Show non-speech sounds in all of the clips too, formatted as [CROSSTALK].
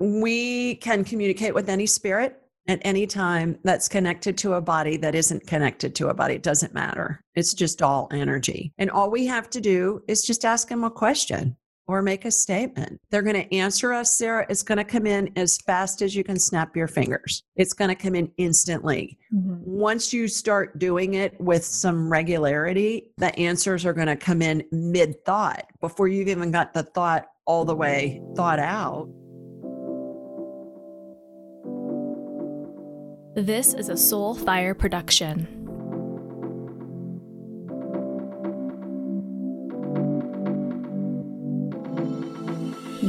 we can communicate with any spirit at any time that's connected to a body that isn't connected to a body. It doesn't matter. It's just all energy. And all we have to do is just ask them a question or make a statement. They're going to answer us, Sarah. It's going to come in as fast as you can snap your fingers. It's going to come in instantly. Mm-hmm. Once you start doing it with some regularity, the answers are going to come in mid thought before you've even got the thought all the way thought out. This is a Soul Fire production.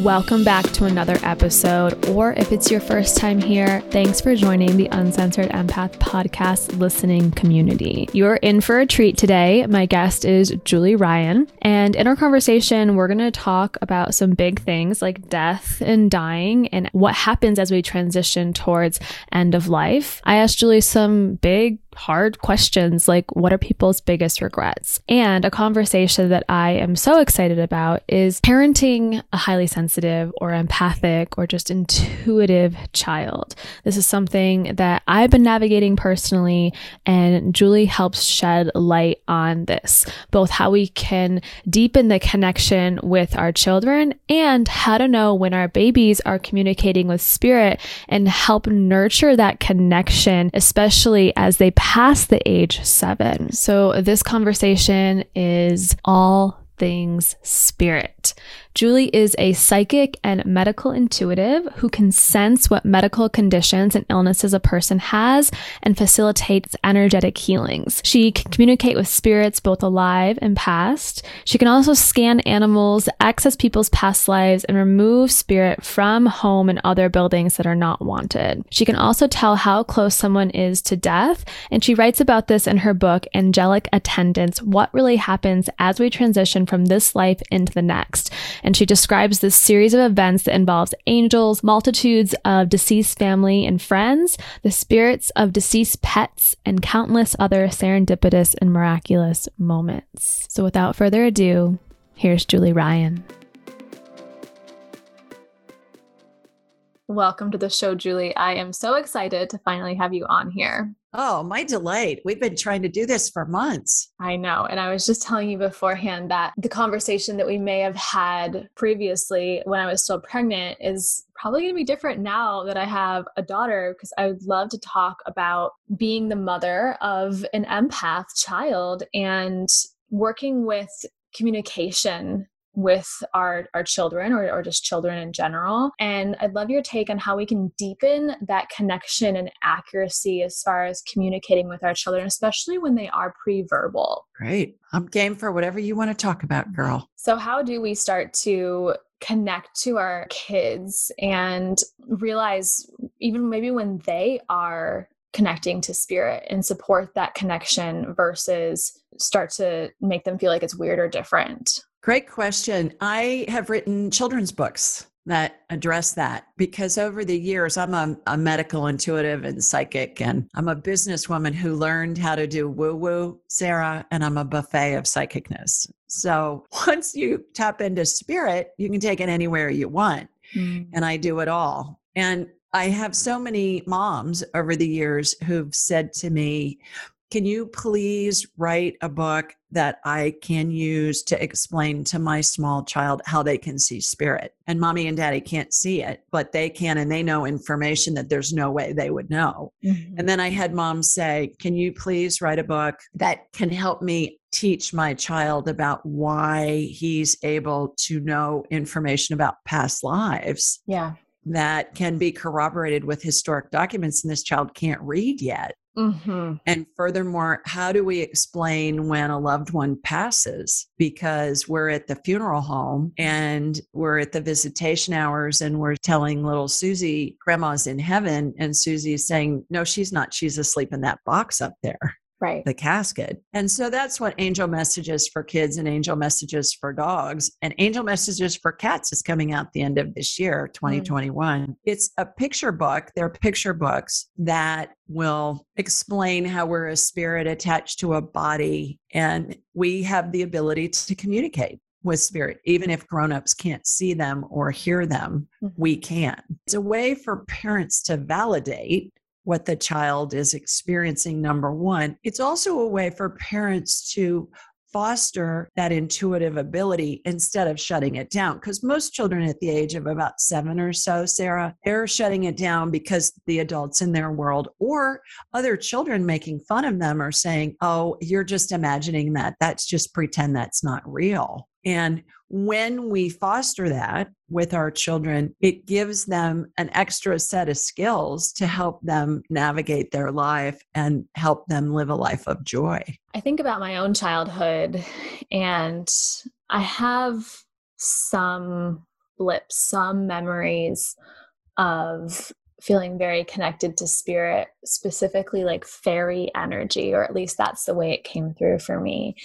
Welcome back to another episode, or if it's your first time here, thanks for joining the Uncensored Empath podcast listening community. You're in for a treat today. My guest is Julie Ryan, and in our conversation, we're going to talk about some big things like death and dying and what happens as we transition towards end of life. I asked Julie some big hard questions like what are people's biggest regrets? And a conversation that I am so excited about is parenting a highly sensitive or empathic or just intuitive child. This is something that I've been navigating personally, and Julie helps shed light on this, both how we can deepen the connection with our children and how to know when our babies are communicating with spirit and help nurture that connection, especially as they past the age seven. So this conversation is all things spirit. Julie is a psychic and medical intuitive who can sense what medical conditions and illnesses a person has and facilitates energetic healings. She can communicate with spirits both alive and past. She can also scan animals, access people's past lives, and remove spirit from home and other buildings that are not wanted. She can also tell how close someone is to death, and she writes about this in her book, Angelic Attendants What Really Happens as We Transition from This Life into the Next she describes this series of events that involves angels, multitudes of deceased family and friends, the spirits of deceased pets, and countless other serendipitous and miraculous moments. So without further ado, here's Julie Ryan. Welcome to the show, Julie. I am so excited to finally have you on here. Oh, my delight. We've been trying to do this for months. I know. And I was just telling you beforehand that the conversation that we may have had previously when I was still pregnant is probably going to be different now that I have a daughter because I would love to talk about being the mother of an empath child and working with communication with our our children or, or just children in general. And i'd love your take on how we can deepen that connection and accuracy as far as communicating with our children especially when they are pre-verbal. Great. I'm game for whatever you want to talk about girl. So how do we start to connect to our kids and realize even maybe when they are connecting to spirit and support that connection versus start to make them feel like it's weird or different Great question. I have written children's books that address that because over the years i'm a, a, medical intuitive and psychic and i'm a businesswoman who learned how to do woo woo sarah and i'm a buffet of psychicness so [LAUGHS] once you tap into spirit you can take it anywhere you want mm. and i do it all and i have so many moms over the years who've said to me can you please write a book that I can use to explain to my small child how they can see spirit? And mommy and daddy can't see it, but they can, and they know information that there's no way they would know. Mm-hmm. And then I had mom say, Can you please write a book that can help me teach my child about why he's able to know information about past lives? Yeah. That can be corroborated with historic documents, and this child can't read yet. Mm-hmm. And furthermore, how do we explain when a loved one passes? Because we're at the funeral home and we're at the visitation hours and we're telling little Susie, Grandma's in heaven. And Susie is saying, No, she's not. She's asleep in that box up there right the casket and so that's what angel messages for kids and angel messages for dogs and angel messages for cats is coming out the end of this year 2021 mm. it's a picture book they're picture books that will explain how we're a spirit attached to a body and we have the ability to communicate with spirit. Even if grown-ups can't see them or hear them, Mm-hmm. we can. It's a way for parents to validate what the child is experiencing, number one. It's also a way for parents to foster that intuitive ability instead of shutting it down. Because most children at the age of about seven or so, Sarah, they're shutting it down because the adults in their world or other children making fun of them are saying, Oh, you're just imagining that. That's just pretend that's not real. And when we foster that with our children, it gives them an extra set of skills to help them navigate their life and help them live a life of joy. I think about my own childhood and I have some blips, some memories of feeling very connected to spirit, specifically like fairy energy, or at least that's the way it came through for me.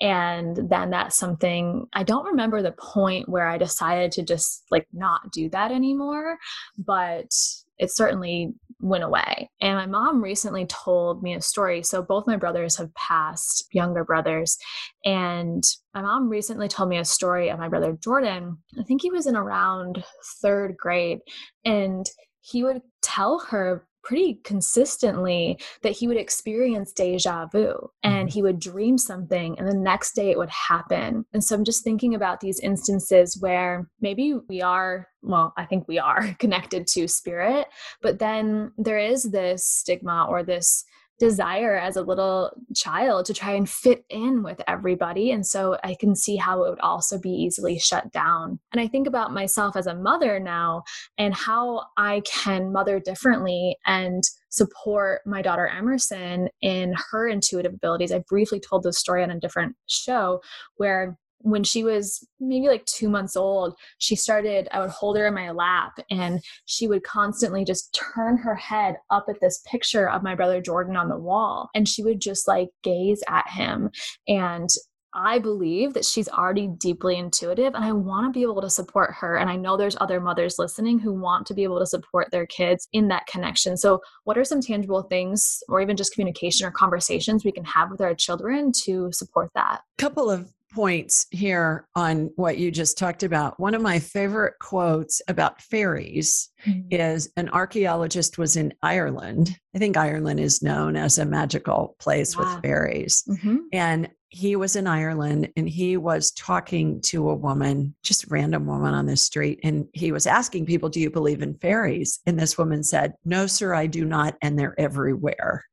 And then that's something I don't remember the point where I decided to just like not do that anymore, but it certainly went away. And my mom recently told me a story. So both my brothers have passed, younger brothers. And my mom recently told me a story of my brother Jordan. I think he was in around third grade. And he would tell her pretty consistently that he would experience deja vu and mm-hmm. he would dream something and the next day it would happen. And so I'm just thinking about these instances where maybe we are, well, I think we are [LAUGHS] connected to spirit, but then there is this stigma or this desire as a little child to try and fit in with everybody. And so I can see how it would also be easily shut down. And I think about myself as a mother now and how I can mother differently and support my daughter Emerson in her intuitive abilities. I briefly told this story on a different show where when she was maybe like two months old, she started, I would hold her in my lap and she would constantly just turn her head up at this picture of my brother Jordan on the wall. And she would just like gaze at him. And I believe that she's already deeply intuitive and I want to be able to support her. And I know there's other mothers listening who want to be able to support their kids in that connection. So, what are some tangible things, or even just communication or conversations we can have with our children to support that? Couple of points here on what you just talked about. One of my favorite quotes about fairies Mm-hmm. is an archaeologist was in Ireland. I think Ireland is known as a magical place Wow. with fairies. Mm-hmm. And he was in Ireland and he was talking to a woman, just random woman on the street. And he was asking people, Do you believe in fairies? And this woman said, No, sir, I do not. And they're everywhere.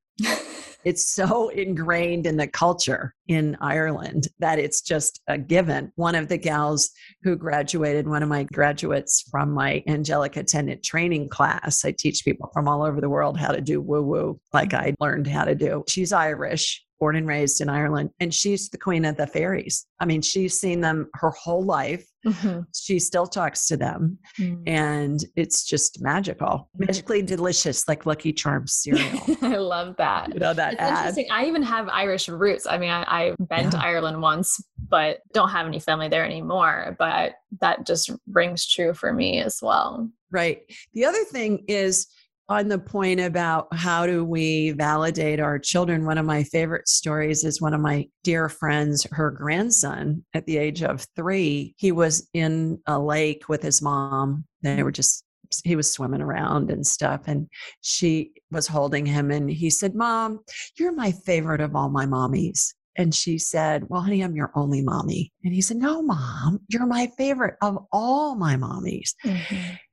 It's so ingrained in the culture in Ireland that it's just a given. One of the gals who graduated, one of my graduates from my angelic attendant training class, I teach people from all over the world how to do woo woo, like I learned how to do. She's Irish. Born and raised in Ireland, and she's the queen of the fairies. I mean, she's seen them her whole life. Mm-hmm. She still talks to them, and it's just magical, magically delicious, like Lucky Charms cereal. [LAUGHS] I love that. you know that It's ad. interesting. I even have Irish roots. I mean, I, I've been to Ireland once, but don't have any family there anymore. But that just rings true for me as well. Right. The other thing is on the point about how do we validate our children. One of my favorite stories is one of my dear friends, her grandson at the age of three, he was in a lake with his mom. They were just, he was swimming around and stuff. And she was holding him and he said, Mom, you're my favorite of all my mommies. And she said, Well, honey, I'm your only mommy. And he said, No, mom, you're my favorite of all my mommies.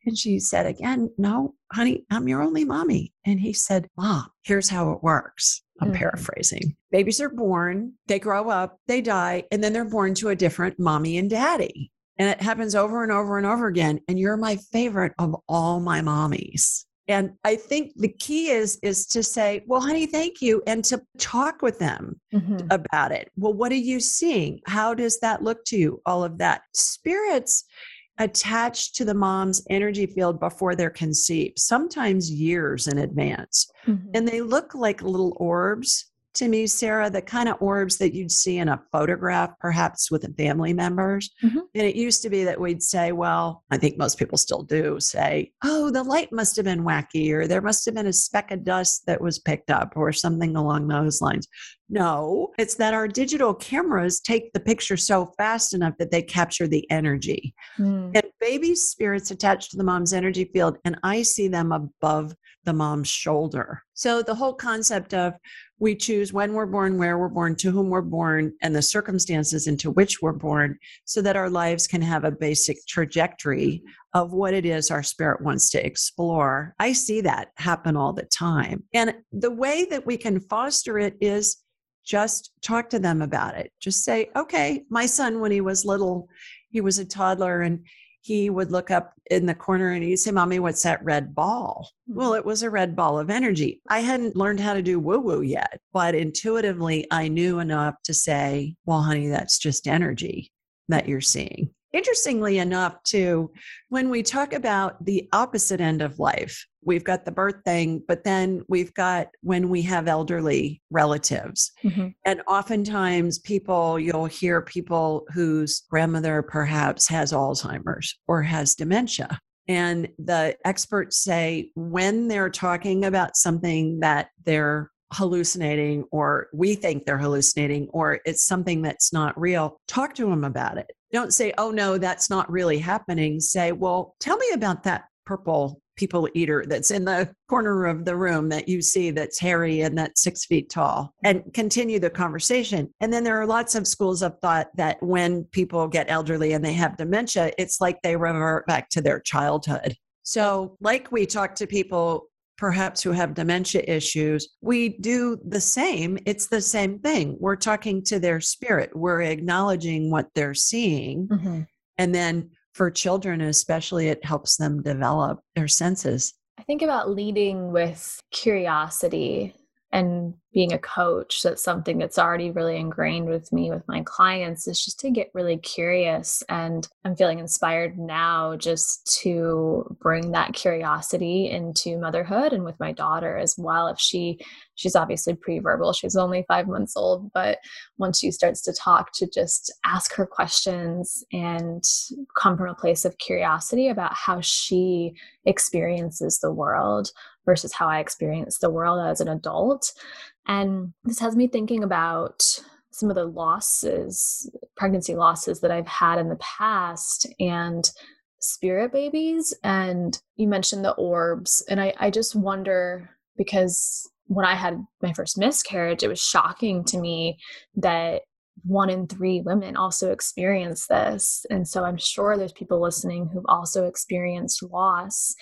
And she said again, No, honey, I'm your only mommy. And he said, Mom, here's how it works. I'm Mhm. paraphrasing. Babies are born, they grow up, they die, and then they're born to a different mommy and daddy. And it happens over and over and over again. And you're my favorite of all my mommies. And I think the key is is to say, well, honey, thank you, and to talk with them Mhm. about it. Well, what are you seeing? How does that look to you? All of that. Spirits attached to the mom's energy field before they're conceived, sometimes years in advance. Mhm. And they look like little orbs to me, Sarah, the kind of orbs that you'd see in a photograph, perhaps with family members. Mhm. And it used to be that we'd say, well, I think most people still do say, oh, the light must have been wacky, or there must have been a speck of dust that was picked up, or something along those lines. No, it's that our digital cameras take the picture so fast enough that they capture the energy. Mm. And baby spirits attached to the mom's energy field, and I see them above the mom's shoulder. So the whole concept of we choose when we're born, where we're born, to whom we're born, and the circumstances into which we're born, so that our lives can have a basic trajectory of what it is our spirit wants to explore. I see that happen all the time. And the way that we can foster it is just talk to them about it. Just say, okay, my son, when he was little, he was a toddler and he would look up in the corner and he'd say, Mommy, what's that red ball? Hmm. Well, it was a red ball of energy. I hadn't learned how to do woo woo yet, but intuitively, I knew enough to say, Well, honey, that's just energy that you're seeing. Interestingly enough, too, when we talk about the opposite end of life, we've got the birth thing, but then we've got when we have elderly relatives. Mm-hmm. And oftentimes, people, you'll hear people whose grandmother perhaps has Alzheimer's or has dementia. And the experts say when they're talking about something that they're hallucinating or we think they're hallucinating or it's something that's not real, talk to them about it don't say, oh, no, that's not really happening. Say, well, tell me about that purple people eater that's in the [LAUGHS] corner of the room that you see that's hairy and that's six feet tall and continue the conversation. And then there are lots of schools of thought that when people get elderly and they have dementia, it's like they revert back to their childhood. So, like we talk to people perhaps who have dementia issues, we do the same. It's the same thing. We're talking to their spirit, we're acknowledging what they're seeing. Mm-hmm. And then for children, especially, it helps them develop their senses. I think about leading with curiosity and being a coach that's something that's already really ingrained with me with my clients is just to get really curious. And i'm feeling inspired now just to bring that curiosity into motherhood and with my daughter as well. If she she's obviously pre-verbal she's only five months old but once she starts to talk to just ask her questions and come from a place of curiosity about how she experiences the world versus how I experienced the world as an adult. And this has me thinking about some of the losses, pregnancy losses that I've had in the past and spirit babies. And you mentioned the orbs. And I, I just wonder because when I had my first miscarriage, it was shocking to me that one in three women also experience this. And so I'm sure there's people listening who've also experienced loss.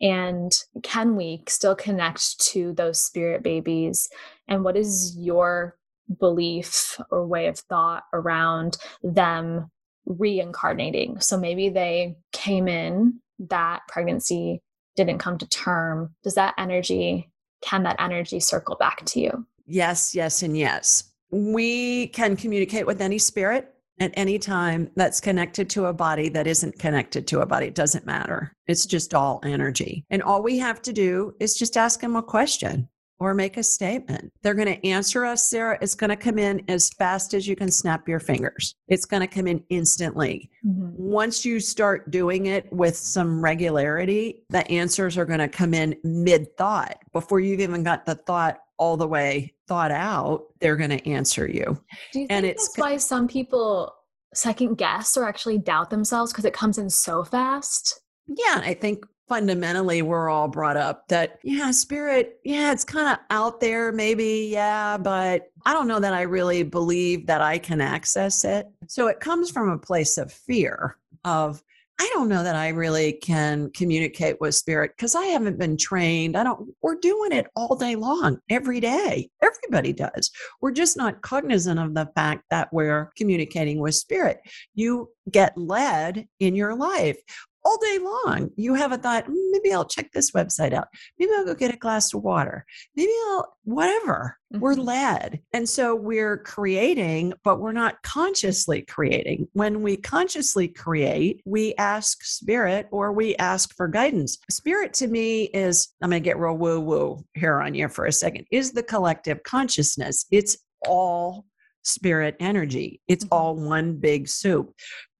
And can we still connect to those spirit babies? And what is your belief or way of thought around them reincarnating? So maybe they came in, that pregnancy didn't come to term. Does that energy, can that energy circle back to you? Yes, yes, and yes. We can communicate with any spirit at any time that's connected to a body that isn't connected to a body. It doesn't matter. It's just all energy. And all we have to do is just ask them a question or make a statement. They're going to answer us, Sarah. It's going to come in as fast as you can snap your fingers. It's going to come in instantly. Mm-hmm. Once you start doing it with some regularity, the answers are going to come in mid thought before you've even got the thought all the way thought out, they're going to answer you. Do you think and it's that's why some people second guess or actually doubt themselves because it comes in so fast? Yeah, I think fundamentally we're all brought up that yeah spirit yeah it's kind of out there maybe yeah but i don't know that i really believe that i can access it so it comes from a place of fear of I don't know that I really can communicate with spirit because I haven't been trained. I don't, we're doing it all day long, every day. Everybody does. We're just not cognizant of the fact that we're communicating with spirit. You get led in your life all day long. You have a thought, mm, maybe I'll check this website out. Maybe I'll go get a glass of water. Maybe I'll, whatever. Mm-hmm. We're led. And so we're creating, but we're not consciously creating. When we consciously create, we ask spirit or we ask for guidance. Spirit to me is, I'm going to get real woo woo here on you for a second, is the collective consciousness. It's all spirit energy. It's mm-hmm. all one big soup.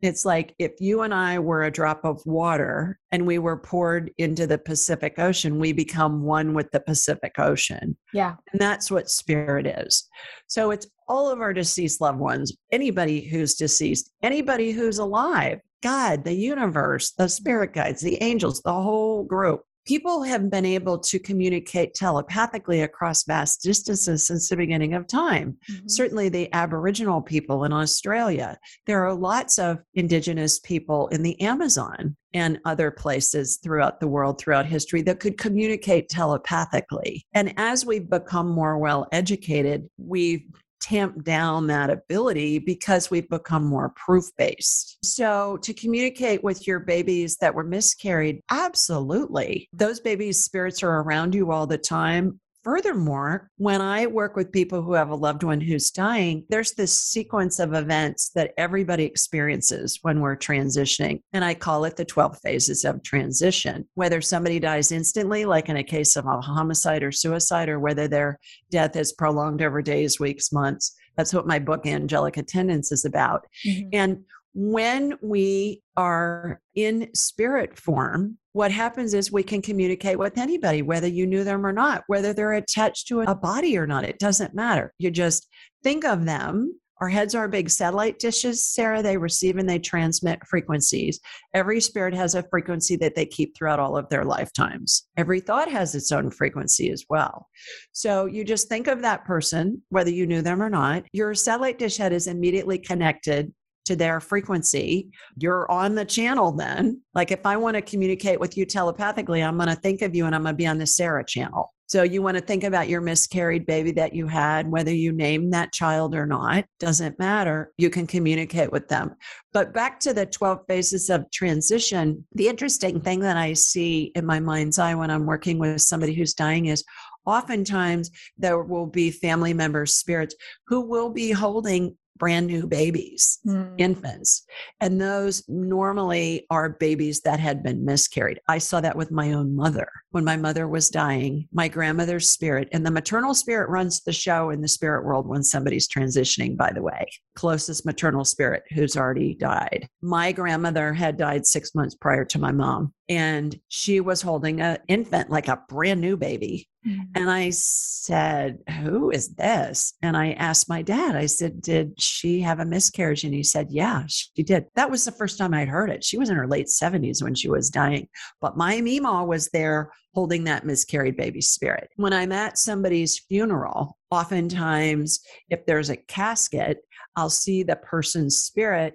It's like if you and I were a drop of water and we were poured into the Pacific Ocean, we become one with the Pacific Ocean. Yeah. And that's what spirit is. So it's all of our deceased loved ones, anybody who's deceased, anybody who's alive, God, the universe, the spirit guides, the angels, the whole group people have been able to communicate telepathically across vast distances since the beginning of time. Mm-hmm. Certainly, the Aboriginal people in Australia. There are lots of Indigenous people in the Amazon and other places throughout the world, throughout history, that could communicate telepathically. And as we've become more well educated, we've tamp down that ability because we've become more proof based. So, to communicate with your babies that were miscarried, absolutely. Those babies' spirits are around you all the time. Furthermore, when I work with people who have a loved one who's dying, there's this sequence of events that everybody experiences when we're transitioning. And I call it the 12 phases of transition. Whether somebody dies instantly, like in a case of a homicide or suicide, or whether their death is prolonged over days, weeks, months. That's what my book, Angelic Attendants, is about. Mm-hmm. And when we are in spirit form, what happens is we can communicate with anybody, whether you knew them or not, whether they're attached to a body or not. It doesn't matter. You just think of them our heads are big satellite dishes, Sarah. They receive and they transmit frequencies. Every spirit has a frequency that they keep throughout all of their lifetimes. Every thought has its own frequency as well. So you just think of that person, whether you knew them or not. Your satellite dish head is immediately connected to their frequency, you're on the channel then. Like if I want to communicate with you telepathically, I'm going to think of you and I'm going to be on the Sarah channel. So you want to think about your miscarried baby that you had, whether you name that child or not, doesn't matter. You can communicate with them. But back to the 12 phases of transition, the interesting thing that I see in my mind's eye when I'm working with somebody who's dying is oftentimes there will be family members, spirits who will be holding brand new babies, mm. infants. And those normally are babies that had been miscarried. I saw that with my own mother. When my mother was dying, my grandmother's spirit, and the maternal spirit runs the show in the spirit world when somebody's transitioning, by the way, closest maternal spirit who's already died. My grandmother had died six months prior to my mom, and she was holding an infant, like a brand new baby. Mm-hmm. And I said, Who is this? And I asked my dad, I said, Did she have a miscarriage? And he said, Yeah, she did. That was the first time I'd heard it. She was in her late 70s when she was dying. But my Mima was there holding that miscarried baby spirit. When I'm at somebody's funeral, oftentimes, if there's a casket, I'll see the person's spirit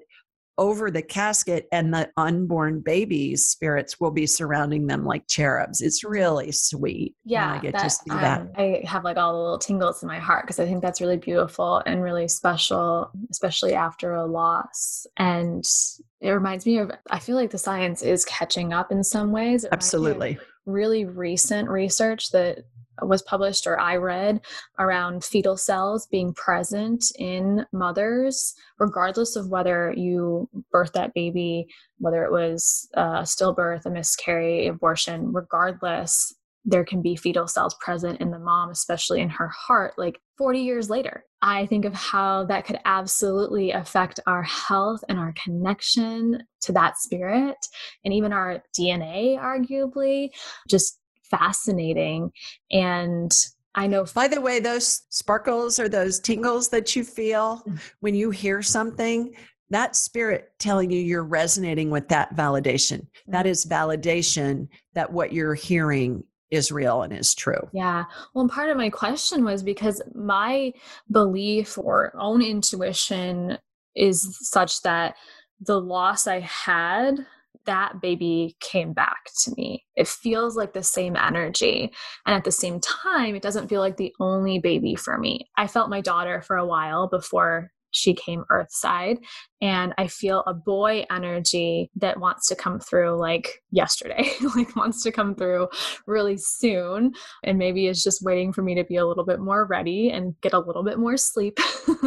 over the casket and the unborn baby's spirits will be surrounding them like cherubs. It's really sweet. Yeah. I get that, to see that. Um, I have like all the little tingles in my heart because I think that's really beautiful and really special, especially after a loss. And it reminds me of, I feel like the science is catching up in some ways. Absolutely. Really recent research that was published or I read around fetal cells being present in mothers, regardless of whether you birth that baby, whether it was a stillbirth, a miscarriage, abortion, regardless, there can be fetal cells present in the mom, especially in her heart, like 40 years later. I think of how that could absolutely affect our health and our connection to that spirit and even our DNA, arguably. Just fascinating. And I know. By the way, those sparkles or those tingles that you feel mm. when you hear something, that spirit telling you you're resonating with that validation. That mm. validation that what you're hearing is real and is true. Yeah. Well, part of my question was because my belief or own intuition is such that the loss I had that baby came back to me. It feels like the same energy. And at the same time, it doesn't feel like the only baby for me. I felt my daughter for a while before she came earthside and i feel a boy energy that wants to come through like yesterday [LAUGHS] like wants to come through really soon and maybe is just waiting for me to be a little bit more ready and get a little bit more sleep [LAUGHS]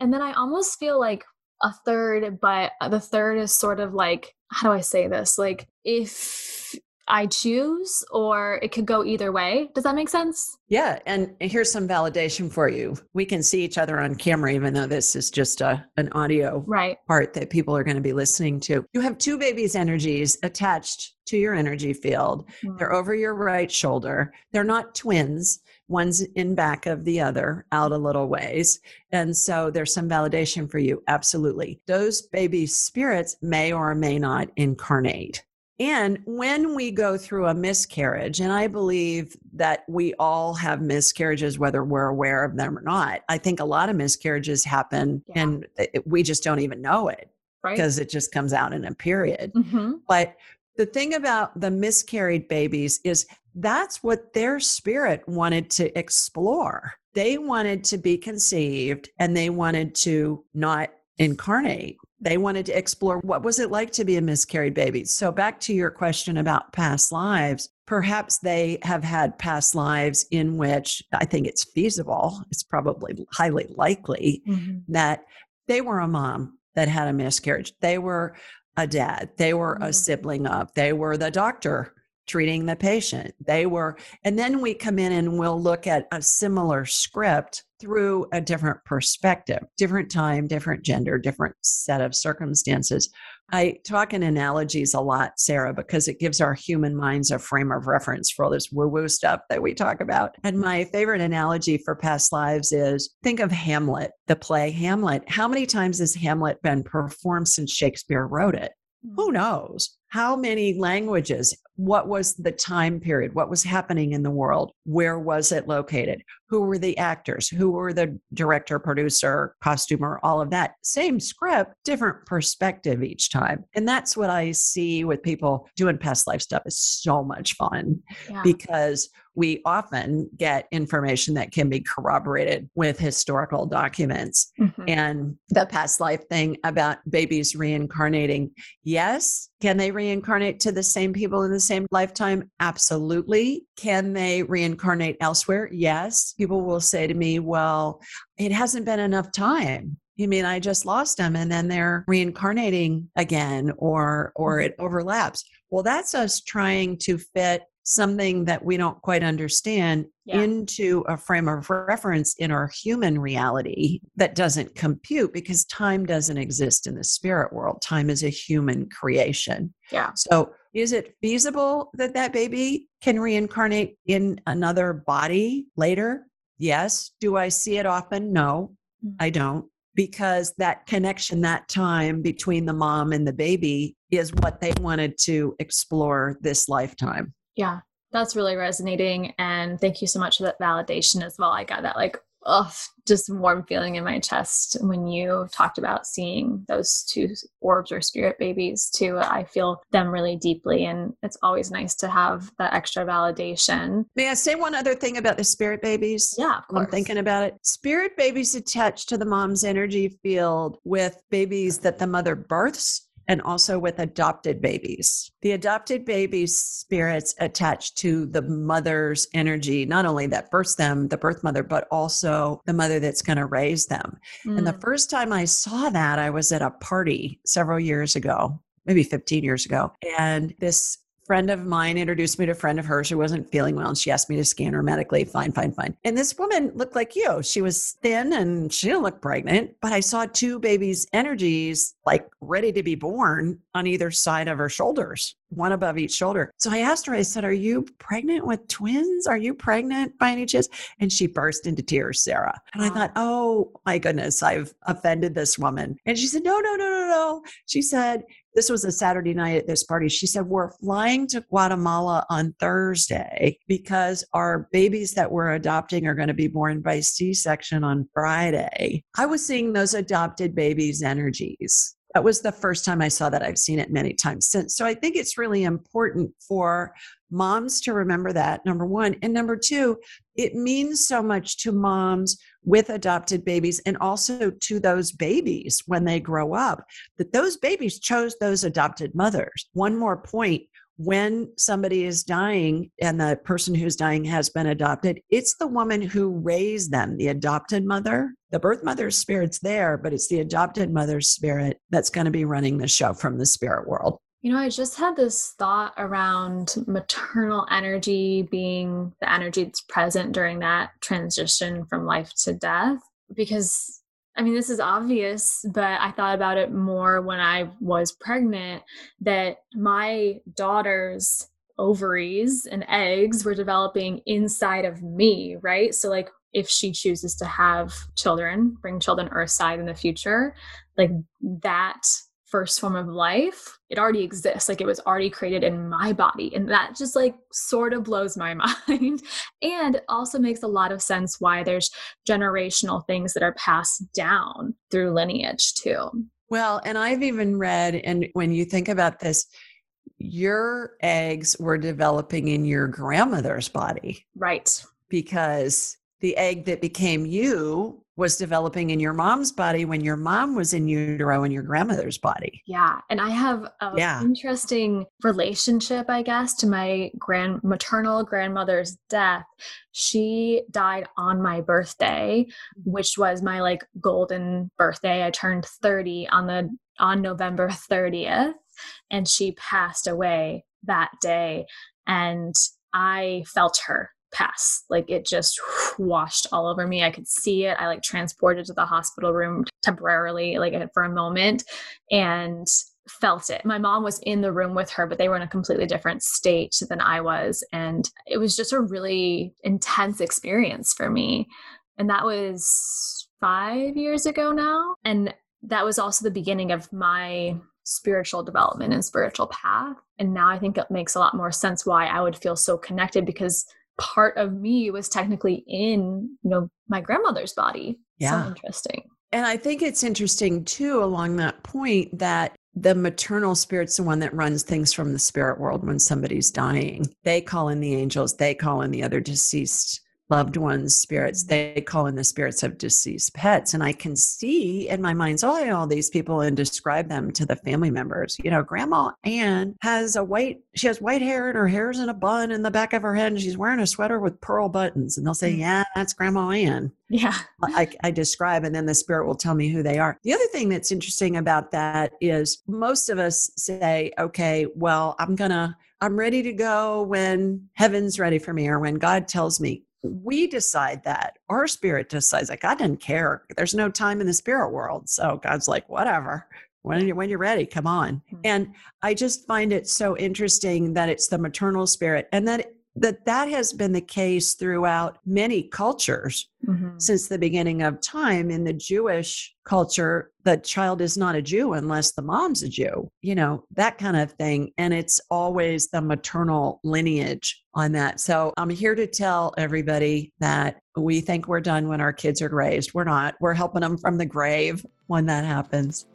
and then i almost feel like a third, but the third is sort of like, how do I say this? Like, if I choose, or it could go either way. Does that make sense? Yeah. And here's some validation for you. We can see each other on camera, even though this is just a, an audio right. part that people are going to be listening to. You have two babies' energies attached to your energy field. Mm-hmm. They're over your right shoulder. They're not twins. One's in back of the other, out a little ways. And so there's some validation for you. Absolutely. Those baby spirits may or may not incarnate. And when we go through a miscarriage, and I believe that we all have miscarriages, whether we're aware of them or not, I think a lot of miscarriages happen yeah. and we just don't even know it because right. it just comes out in a period. Mm-hmm. But the thing about the miscarried babies is that's what their spirit wanted to explore. They wanted to be conceived and they wanted to not incarnate they wanted to explore what was it like to be a miscarried baby so back to your question about past lives perhaps they have had past lives in which i think it's feasible it's probably highly likely mm-hmm. that they were a mom that had a miscarriage they were a dad they were mm-hmm. a sibling of they were the doctor treating the patient. They were, and then we come in and we'll look at a similar script through a different perspective, different time, different gender, different set of circumstances. I talk in analogies a lot, Sarah, because it gives our human minds a frame of reference for all this woo woo stuff that we talk about. And my favorite analogy for past lives is think of Hamlet, the play Hamlet. How many times has Hamlet been performed since Shakespeare wrote it? Who mm. knows? How many languages? What was the time period? What was happening in the world? Where was it located? Who were the actors? Who were the director, producer, costumer, all of that? Same script, different perspective each time. And that's what I see with people doing past life stuff is so much fun yeah. because we often get information that can be corroborated with historical documents. Mm-hmm. And the past life thing about babies reincarnating, yes, can they reincarnate to the same people in the same lifetime? Absolutely. Can they reincarnate elsewhere? Yes. People will say to me, well, it hasn't been enough time. You mean I just lost them and then they're reincarnating again or or mm. it overlaps. Well, that's us trying to fit something that we don't quite understand yeah. into a frame of reference in our human reality that doesn't compute because time doesn't exist in the spirit world. Time is a human creation. Yeah. So, is it feasible that that baby can reincarnate in another body later? Yes. Do I see it often? No, mm-hmm. I don't. Because that connection, that time between the mom and the baby is what they wanted to explore this lifetime. Yeah, that's really resonating. And thank you so much for that validation as well. I got that like, oh, just warm feeling in my chest when you talked about seeing those two orbs or spirit babies too. I feel them really deeply. And it's always nice to have that extra validation. May I say one other thing about the spirit babies? Yeah, I'm thinking about it. Spirit babies attached to the mom's energy field with babies that the mother births and also with adopted babies. The adopted babies' spirits attached to the mother's energy, not only that births them, the birth mother, but also the mother that's going to raise them. Mm. And the mm. first time I saw that, I was at a party several years ago, maybe 15 years ago. And this friend of mine introduced me to a friend of hers who wasn't feeling well and she asked me to scan her medically. Fine fine fine. And this woman looked like you. She was thin and she didn't look pregnant but i saw two babies energies like ready to be born on either side of her shoulders one above each shoulder. So i asked her i said are you pregnant with twins? Are you pregnant by any chance? And she burst into tears sarah. And i thought oh my goodness i've offended this woman. And she said no no no no no. She said this was a Saturday night at this party. She said, We're flying to Guatemala on Thursday because our babies that we're adopting are going to be born by C section on Friday. I was seeing those adopted babies' energies. That was the first time I saw that. I've seen it many times since. So I think it's really important for moms to remember that, number one. And number two, it means so much to moms with adopted babies and also to those babies when they grow up that those babies chose those adopted mothers. One more point when somebody is dying and the person who's dying has been adopted, it's the woman who raised them, the adopted mother. The birth mother's spirit's there, but it's the adopted mother's spirit that's going to be running the show from the spirit world. You know, I just had this thought around maternal energy being the energy that's present during that transition from life to death. Because, I mean, this is obvious, but I thought about it more when I was pregnant that my daughter's ovaries and eggs were developing inside of me, right? So, like, if she chooses to have children, bring children earthside in the future, like that first form of life, it already exists. Like it was already created in my body. And that just like sort of blows my [LAUGHS] mind. and also makes a lot of sense why there's generational things that are passed down through lineage too. Well, and I've even read, and when you think about this, your eggs were developing in your grandmother's body. Right. Because the egg that became you was developing in your mom's body when your mom was in utero in your grandmother's body. Yeah. And I have an yeah. interesting relationship, I guess, to my grand maternal grandmother's death. She died on my birthday, mm-hmm. which was my like golden birthday. I turned 30 on the on November 30th and she passed away that day and I felt her pass. Like it just [SIGHS] washed all over me. I could see it. I like transported to the hospital room temporarily, like for a moment, and felt it. My mom was in the room with her, but they were in a completely different state than I was. And it was just a really intense experience for me. And that was five years ago now. And that was also the beginning of my spiritual development and spiritual path. And now I think it makes a lot more sense why I would feel so connected because part of me was technically in, you know, my grandmother's body. Yeah. So interesting. And I think it's interesting too, along that point, that the maternal spirit's the one that runs things from the spirit world when somebody's dying. They call in the angels, they call in the other deceased loved ones' spirits. Mm-hmm. They call in the spirits of deceased pets. And I can see in my mind's eye all these people and describe them to the family members. You know, Grandma anne has a white, she has white hair and her hair's in a bun in the back of her head and she's wearing a sweater with pearl buttons. And they'll say, mm. Yeah, that's Grandma anne Yeah. I, I describe, and then the spirit will tell me who they are. The other thing that's interesting about that is most of us say, okay, well, I'm to, I'm ready to go when heaven's ready for me or when God tells me we decide that our spirit decides like god doesn't care. There's no time in the spirit world. So god's like whatever. When you're when you're ready come on. Mm-hmm. and i just find it so interesting that it's the maternal spirit and that that that has been the case throughout many cultures mm-hmm. since the beginning of time in the jewish culture the child is not a jew unless the mom's a jew you know that kind of thing. And it's always the maternal lineage on that. So i'm here to tell everybody that we think we're done when our kids are raised. We're not. We're helping them from the grave when that happens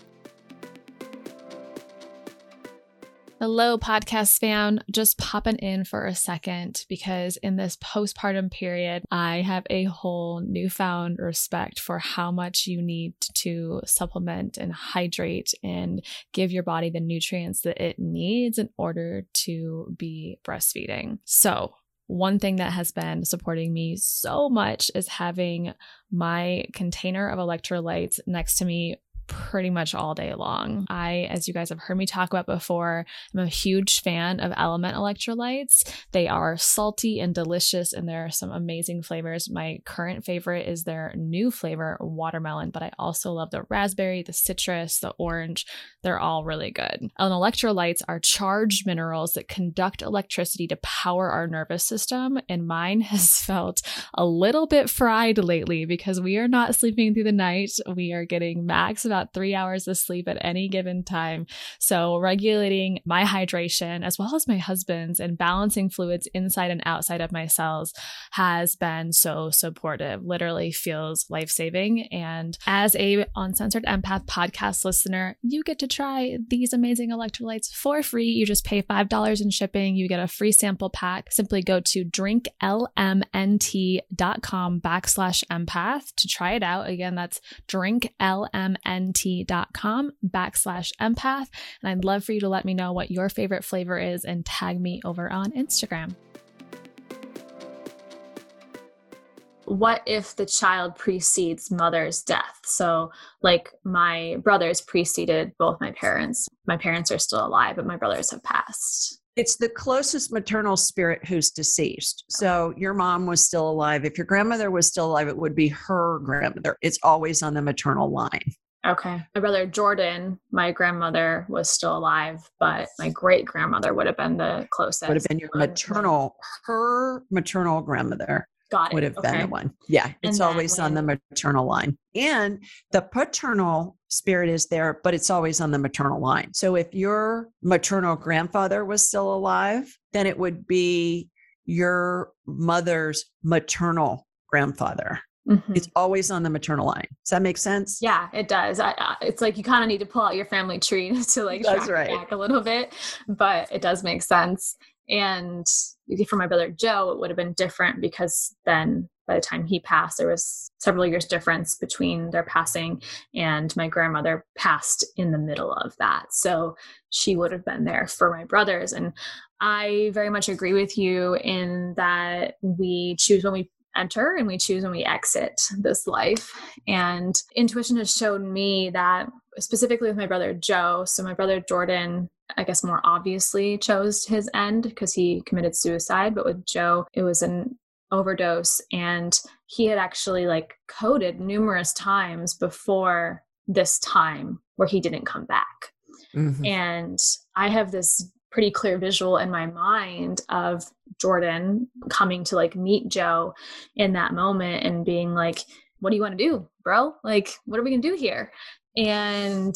Hello, podcast fan. Just popping in for a second because in this postpartum period, I have a whole newfound respect for how much you need to supplement and hydrate and give your body the nutrients that it needs in order to be breastfeeding. So, one thing that has been supporting me so much is having my container of electrolytes next to me pretty much all day long. I, as you guys have heard me talk about before, I'm a huge fan of LMNT electrolytes. They are salty and delicious, and there are some amazing flavors. My current favorite is their new flavor, watermelon, but I also love the raspberry, the citrus, the orange. They're all really good. And electrolytes are charged minerals that conduct electricity to power our nervous system, and mine [LAUGHS] has felt a little bit fried lately because we are not sleeping through the night. We are getting max about three hours of sleep at any given time. So, regulating my hydration as well as my husband's and balancing fluids inside and outside of my cells has been so supportive, literally feels life saving. And as a Uncensored Empath podcast listener, you get to try these amazing electrolytes for free. You just pay $5 in shipping, you get a free sample pack. Simply go to drinklmnt.com backslash empath to try it out. Again, that's drinklmnt nt.com backslash empath. And I'd love for you to let me know what your favorite flavor is and tag me over on Instagram. what if the child precedes mother's death? So, like my brothers preceded both my parents. My parents are still alive, but my brothers have passed. It's the closest maternal spirit who's deceased. So your mom was still alive. If your grandmother was still alive, it would be her grandmother. It's always on the maternal line. Okay. My brother Jordan, my grandmother was still alive, but my great grandmother would have been the closest. Would have been your maternal, her maternal grandmother. Got it. Would have okay. been the one. Yeah. It's always when, on the maternal line. And the paternal spirit is there, but it's always on the maternal line. So if your maternal grandfather was still alive, then it would be your mother's maternal grandfather. Mm-hmm. It's always on the maternal line. Does that make sense? Yeah, it does. I, I, it's like you kind of need to pull out your family tree [LAUGHS] to like That's track right. back a little bit, but it does make sense. And for my brother Joe, it would have been different because then by the time he passed, there was several years difference between their passing, and my grandmother passed in the middle of that. So she would have been there for my brothers. And I very much agree with you in that we choose when we enter and we choose when we exit this life. And intuition has shown me that specifically with my brother Joe, so my brother Jordan, I guess more obviously chose his end because he committed suicide, but with Joe, it was an overdose and he had actually like coded numerous times before this time where he didn't come back. Mm-hmm. And I have this pretty clear visual in my mind of Jordan coming to like meet Joe in that moment and being like, what do you want to do, bro? Like, what are we going to do here? And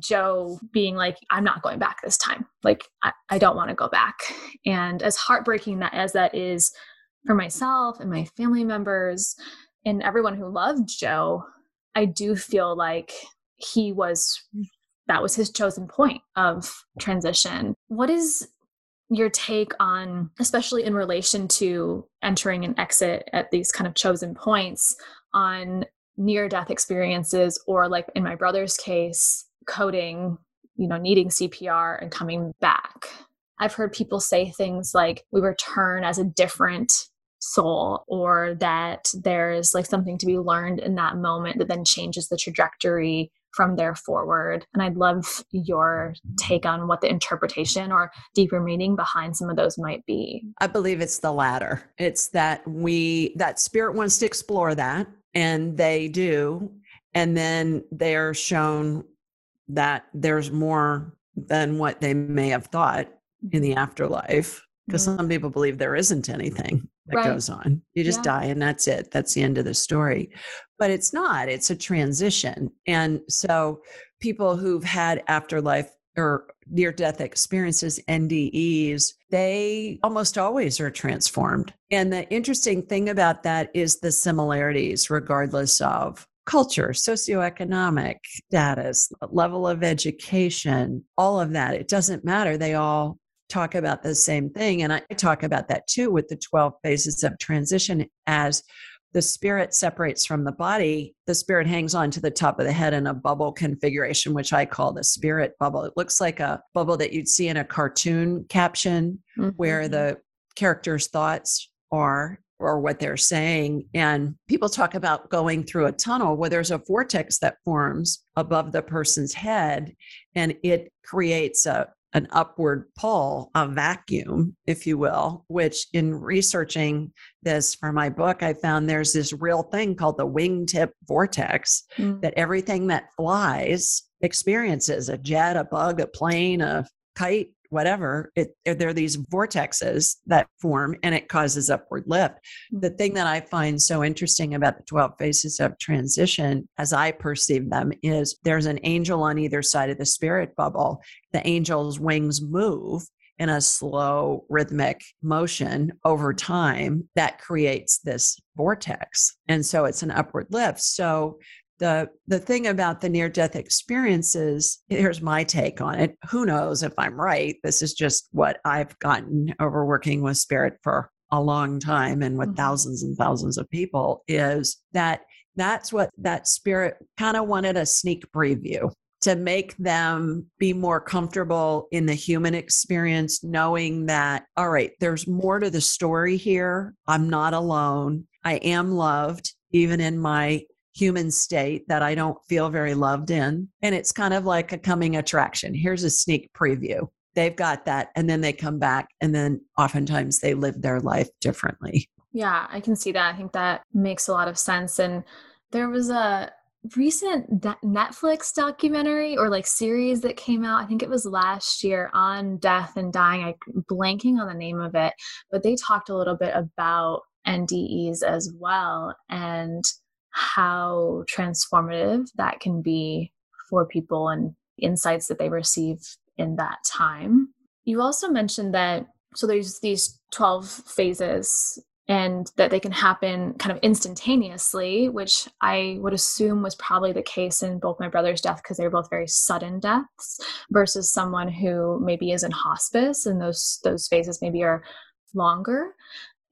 Joe being like, I'm not going back this time. Like, I, I don't want to go back. And as heartbreaking that as that is for myself and my family members and everyone who loved Joe, I do feel like he was that was his chosen point of transition. What is your take on, especially in relation to entering and exit at these kind of chosen points, on near death experiences, or like in my brother's case, coding, you know, needing CPR and coming back? I've heard people say things like, we return as a different soul or that there's like something to be learned in that moment that then changes the trajectory from there forward. And I'd love your take on what the interpretation or deeper meaning behind some of those might be. I believe it's the latter. It's that we, that spirit wants to explore that, and they do. And then they're shown that there's more than what they may have thought in the afterlife. Because mm-hmm. some people believe there isn't anything that right. goes on. You just yeah. die and that's it. That's the end of the story. But it's not, it's a transition. And so people who've had afterlife or near death experiences, NDEs, they almost always are transformed. And the interesting thing about that is the similarities, regardless of culture, socioeconomic status, level of education, all of that. It doesn't matter. They all talk about the same thing. And I talk about that too with the 12 phases of transition as the spirit separates from the body, the spirit hangs on to the top of the head in a bubble configuration, which I call the spirit bubble. It looks like a bubble that you'd see in a cartoon caption mm-hmm. where the character's thoughts are or what they're saying. And people talk about going through a tunnel where there's a vortex that forms above the person's head and it creates a an upward pull, a vacuum, if you will, which in researching this for my book, I found there's this real thing called the wingtip vortex mm. that everything that flies experiences a jet, a bug, a plane, a kite, whatever it there are these vortexes that form and it causes upward lift. The mm-hmm. thing that i find so interesting about the 12 phases of transition as i perceive them is there's an angel on either side of the spirit bubble. The angel's wings move in a slow rhythmic motion over time that creates this vortex. And so it's an upward lift. So the the thing about the near death experiences here's my take on it who knows if i'm right this is just what i've gotten over working with spirit for a long time and with mm-hmm. thousands and thousands of people is that that's what that spirit kind of wanted a sneak preview to make them be more comfortable in the human experience, knowing that, all right, there's more to the story here. I'm not alone. I am loved, even in my human state that I don't feel very loved in. And it's kind of like a coming attraction. Here's a sneak preview. They've got that. And then they come back, and then oftentimes they live their life differently. Yeah, I can see that. I think that makes a lot of sense. And there was a recent Netflix documentary or like series that came out. I think it was last year on death and dying. I'm blanking on the name of it, but they talked a little bit about NDEs as well and how transformative that can be for people and insights that they receive in that time. You also mentioned that so there's these 12 phases and that they can happen kind of instantaneously, which I would assume was probably the case in both my brother's death because they were both very sudden deaths versus someone who maybe is in hospice and those those phases maybe are longer.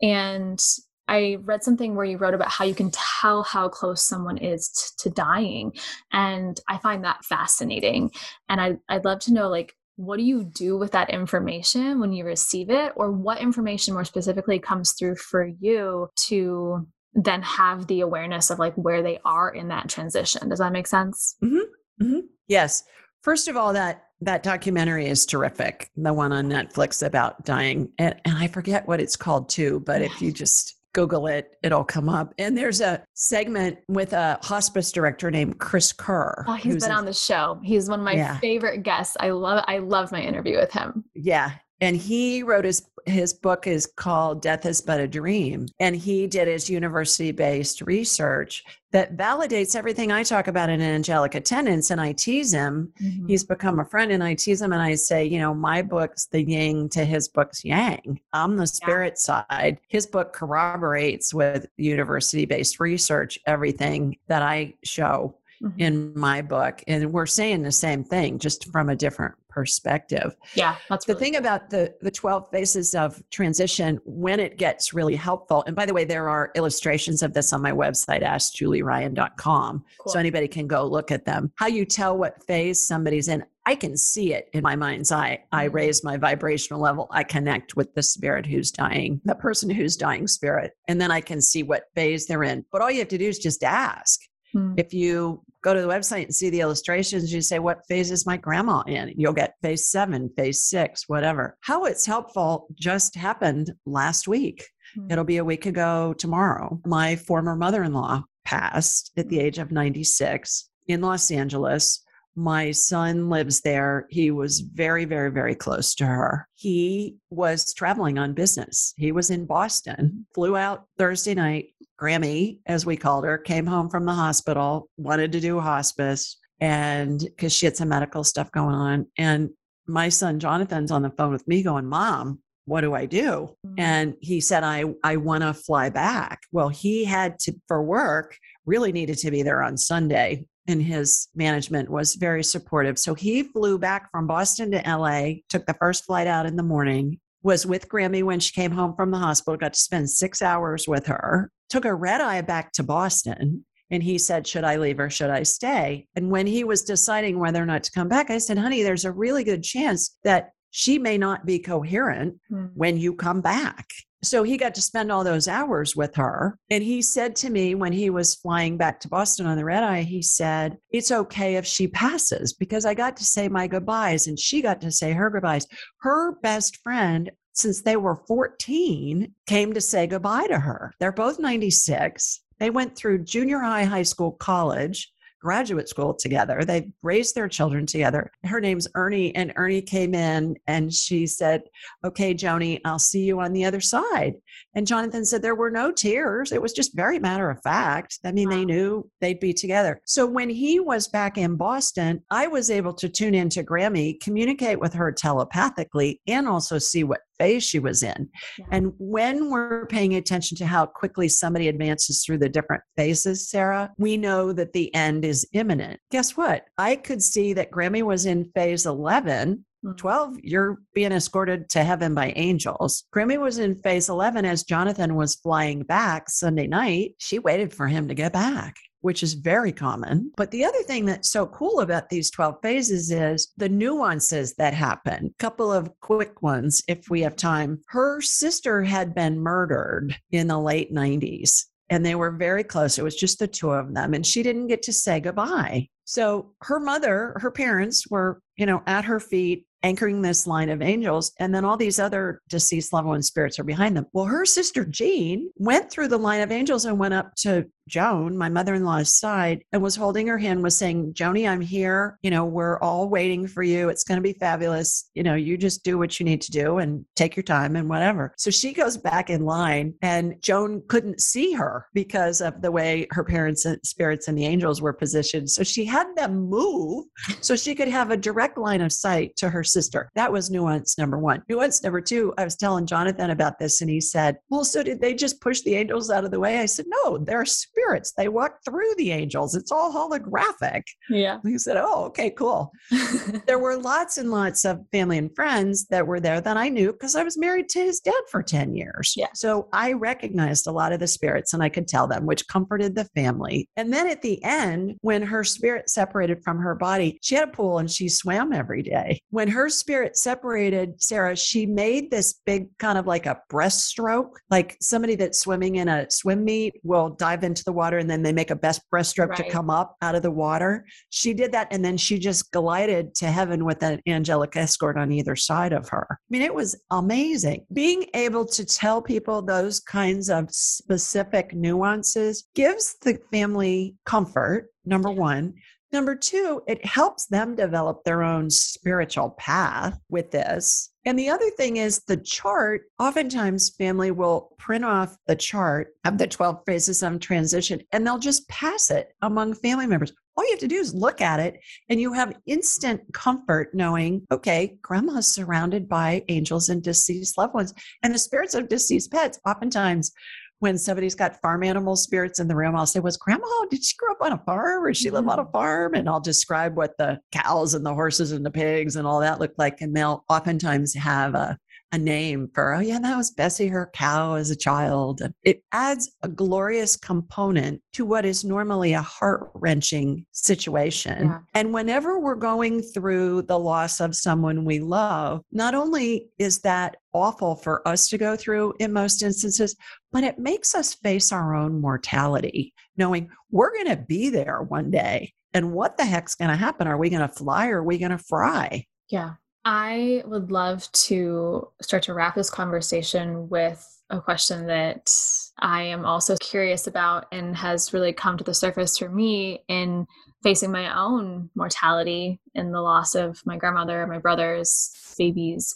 And I read something where you wrote about how you can tell how close someone is t- to dying. And I find that fascinating. And I, I'd love to know, like, what do you do with that information when you receive it or what information more specifically comes through for you to then have the awareness of like where they are in that transition does that make sense mm-hmm. Mm-hmm. yes first of all that that documentary is terrific the one on netflix about dying and, and i forget what it's called too but if you just Google it, it'll come up. And there's a segment with a hospice director named Chris Kerr. Oh, he's been a, on the show. He's one of my yeah. favorite guests. I love I love my interview with him. Yeah. And he wrote his his book is called Death is But a Dream. And he did his university based research that validates everything I talk about in Angelic Attendants And I tease him. Mm-hmm. He's become a friend. And I tease him and I say, you know, my book's the yin to his book's yang. I'm the spirit yeah. side. His book corroborates with university based research everything that I show. Mm-hmm. in my book and we're saying the same thing just from a different perspective. Yeah, that's the thing cool. about the the 12 phases of transition when it gets really helpful. And by the way, there are illustrations of this on my website askjulieryan.com. Cool. So anybody can go look at them. How you tell what phase somebody's in. I can see it in my mind's eye. I mm-hmm. raise my vibrational level. I connect with the spirit who's dying, the person who's dying spirit, and then I can see what phase they're in. But all you have to do is just ask. Hmm. If you go to the website and see the illustrations, you say, What phase is my grandma in? You'll get phase seven, phase six, whatever. How it's helpful just happened last week. Hmm. It'll be a week ago tomorrow. My former mother in law passed at the age of 96 in Los Angeles. My son lives there. He was very, very, very close to her. He was traveling on business. He was in Boston, flew out Thursday night, Grammy, as we called her, came home from the hospital, wanted to do hospice, and because she had some medical stuff going on. And my son Jonathan's on the phone with me going, Mom, what do I do? Mm-hmm. And he said, I, I want to fly back. Well, he had to, for work, really needed to be there on Sunday. And his management was very supportive. So he flew back from Boston to LA, took the first flight out in the morning, was with Grammy when she came home from the hospital, got to spend six hours with her, took a red eye back to Boston. And he said, Should I leave or should I stay? And when he was deciding whether or not to come back, I said, Honey, there's a really good chance that she may not be coherent hmm. when you come back. So he got to spend all those hours with her. And he said to me when he was flying back to Boston on the red eye, he said, It's okay if she passes because I got to say my goodbyes and she got to say her goodbyes. Her best friend, since they were 14, came to say goodbye to her. They're both 96. They went through junior high, high school, college graduate school together. They raised their children together. Her name's Ernie, and Ernie came in and she said, Okay, Joni, I'll see you on the other side. And Jonathan said there were no tears. It was just very matter of fact. I mean, wow. they knew they'd be together. So when he was back in Boston, I was able to tune into Grammy, communicate with her telepathically, and also see what phase she was in. Yeah. And when we're paying attention to how quickly somebody advances through the different phases, Sarah, we know that the end is imminent. Guess what? I could see that Grammy was in phase 11 hmm. Mm. 12 you're being escorted to heaven by angels grammy was in phase 11 as jonathan was flying back sunday night she waited for him to get back which is very common. But the other thing that's so cool about these 12 phases is the nuances that happen. Couple of quick ones if we have time. Her sister had been murdered in the late 90s and they were very close. It was just the two of them, and she didn't get to say goodbye. So her mother, her parents were, you know, at her feet anchoring this line of angels. And then all these other deceased loved one spirits are behind them. Well, her sister Jean went through the line of angels and went up to Joan, my mother in law's side, and was holding her hand, was saying, Joni, I'm here. You know, we're all waiting for you. It's going to be fabulous. You know, you just do what you need to do and take your time and whatever. So she goes back in line, and Joan couldn't see her because of the way her parents spirits and the angels were positioned. So she had them move so she could have a direct line of sight to her sister. That was nuance number one. Nuance number two, I was telling Jonathan about this, and he said, Well, so did they just push the angels out of the way? I said, No, they're spirits. They walk through the angels. It's all holographic. Yeah. He said, Oh, okay, cool. [LAUGHS] there were lots and lots of family and friends that were there that I knew because I was married to his dad for 10 years. Yeah. So I recognized a lot of the spirits and I could tell them, which comforted the family. And then at the end, when her spirit separated from her body, she had a pool and she swam every day. When her spirit separated, Sarah, she made this big kind of like a breaststroke, like somebody that's swimming in a swim meet will dive into the water and then they make a best breaststroke to come up out of the water. She did that and then she just glided to heaven with an angelic escort on either side of her. I mean, it was amazing. Being able to tell people those kinds of specific nuances gives the family comfort, number one. Number two, it helps them develop their own spiritual path with this. And the other thing is the chart. Oftentimes, family will print off the chart of the 12 phases of transition and they'll just pass it among family members. All you have to do is look at it and you have instant comfort knowing, okay, grandma's surrounded by angels and deceased loved ones. And the spirits of deceased pets, oftentimes, when somebody's got farm animal spirits in the room, I'll say, Was grandma, did she grow up on a farm or she live on a mm-hmm. farm? And I'll describe what the cows and the horses and the pigs and all that look like. And they'll oftentimes have a, a name for, oh, yeah, that was Bessie, her cow as a child. It adds a glorious component to what is normally a heart wrenching situation. Yeah. And whenever we're going through the loss of someone we love, not only is that awful for us to go through in most instances, but it makes us face our own mortality, knowing we're going to be there one day. And what the heck's going to happen? Are we going to fly or are we going to fry? Yeah. I would love to start to wrap this conversation with a question that I am also curious about and has really come to the surface for me in facing my own mortality and the loss of my grandmother, my brothers, babies.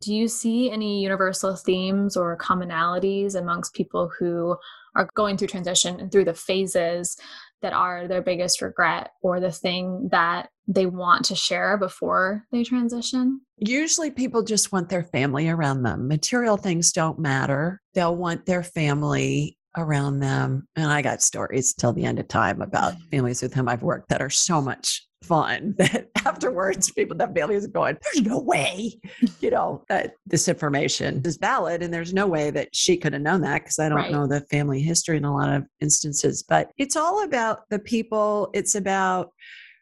Do you see any universal themes or commonalities amongst people who are going through transition and through the phases that are their biggest regret or the thing that they want to share before they transition? Usually people just want their family around them. Material things don't matter. They'll want their family around them. And I got stories till the end of time about families with whom I've worked that are so much fun [LAUGHS] that afterwards people that families are going, there's no way, you know, [LAUGHS] that this information is valid. And there's no way that she could have known that because I don't Right. know the family history in a lot of instances. But it's all about the people. It's about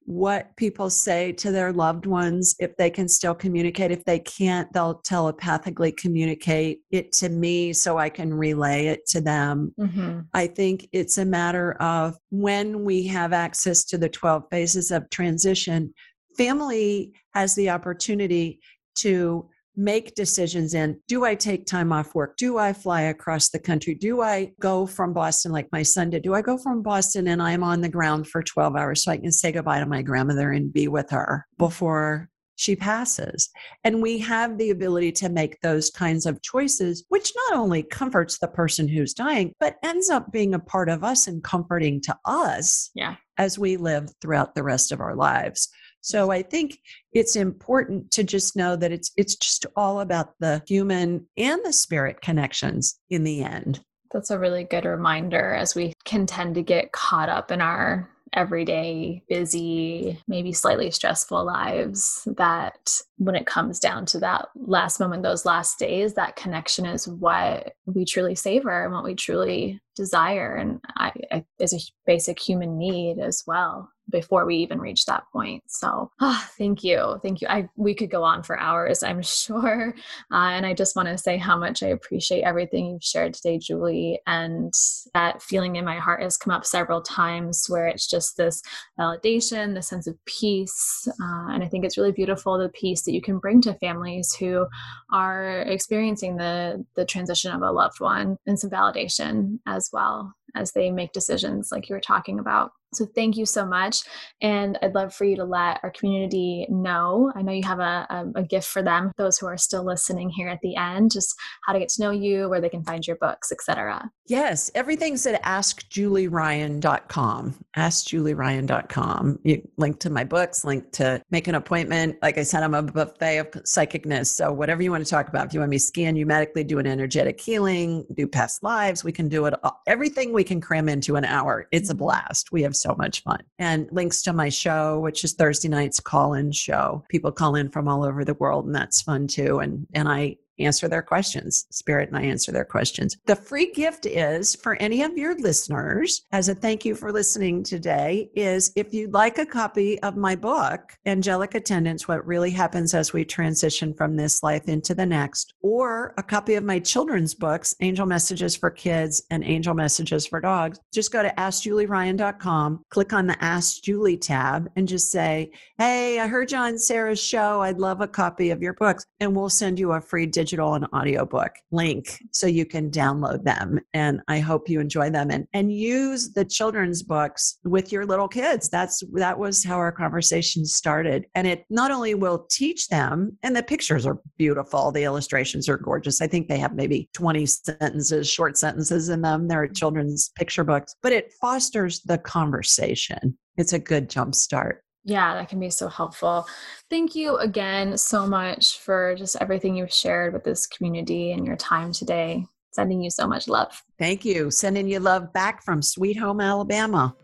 what people say to their loved ones if they can still communicate if they can't they'll telepathically communicate it to me so i can relay it to them Mm-hmm. i think it's a matter of when we have access to the 12 phases of transition family has the opportunity to make decisions in do I take time off work? Do I fly across the country? Do I go from Boston like my son did? Do I go from Boston and I'm on the ground for 12 hours so I can say goodbye to my grandmother and be with her before she passes? And we have the ability to make those kinds of choices, which not only comforts the person who's dying, but ends up being a part of us and comforting to us Yeah. as we live throughout the rest of our lives. So I think it's important to just know that it's it's just all about the human and the spirit connections in the end. That's a really good reminder as we can tend to get caught up in our everyday, busy, maybe slightly stressful lives. That when it comes down to that last moment, those last days, that connection is what we truly savor and what we truly desire. And I, I, is a basic human need as well. Before we even reach that point. So, oh, thank you. Thank you. I we could go on for hours, I'm [LAUGHS] sure. Uh, and I just want to say how much I appreciate everything you've shared today, Julie. And that feeling in my heart has come up several times where it's just this validation, the sense of peace. Uh, and I think it's really beautiful the peace that you can bring to families who are experiencing the the transition of a loved one and some validation as well as they make decisions like you were talking about so thank you so much. And I'd love for you to let our community know. I know you have a, a, a, gift for them, those who are still listening here at the end, just how to get to know you, where they can find your books, etc. Yes, everything's at askjulieryan.com. Askjulieryan.com. You link to my books, link to make an appointment. Like I said, I'm a buffet of psychicness. So whatever you want to talk about, if you want me to scan you medically, do an energetic healing, do past lives, we can do it. All. Everything we can cram into an hour. It's a mm-hmm. blast. We have so much fun. And links to my show, which is Thursday night's call in show. People call in from all over the world, and that's fun too. And and I answer their questions. Spirit and I answer their questions. The free gift is for any of your listeners, as a thank you for listening today, is if you'd like a copy of my book, Angelic Attendants What Really Happens as We Transition from This Life into the Next, or a copy of my children's books, Angel Messages for Kids and Angel Messages for Dogs, just go to AskJulieRyan.com, click on the Ask Julie tab, and just say, Hey, I heard you on Sarah's show. I'd love a copy of your books. And we'll send you a free digital digital and audiobook link so you can download them. And I hope you enjoy them and, and use the children's books with your little kids. That's that was how our conversation started. And it not only will teach them, and the pictures are beautiful, the illustrations are gorgeous. I think they have maybe 20 sentences, short sentences in them. They're children's picture books, but it fosters the conversation. It's a good jump start yeah, that can be so helpful. Thank you again so much for just everything you've shared with this community and your time today. Sending you so much love. Thank you. Sending you love back from Sweet Home, Alabama.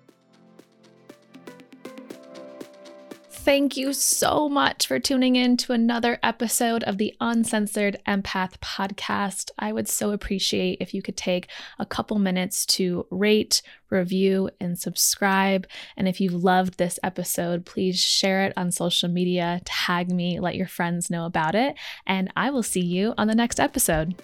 Thank you so much for tuning in to another episode of the Uncensored Empath podcast. I would so appreciate if you could take a couple minutes to rate, review, and subscribe. And if you've loved this episode, please share it on social media, tag me, let your friends know about it. And I will see you on the next episode.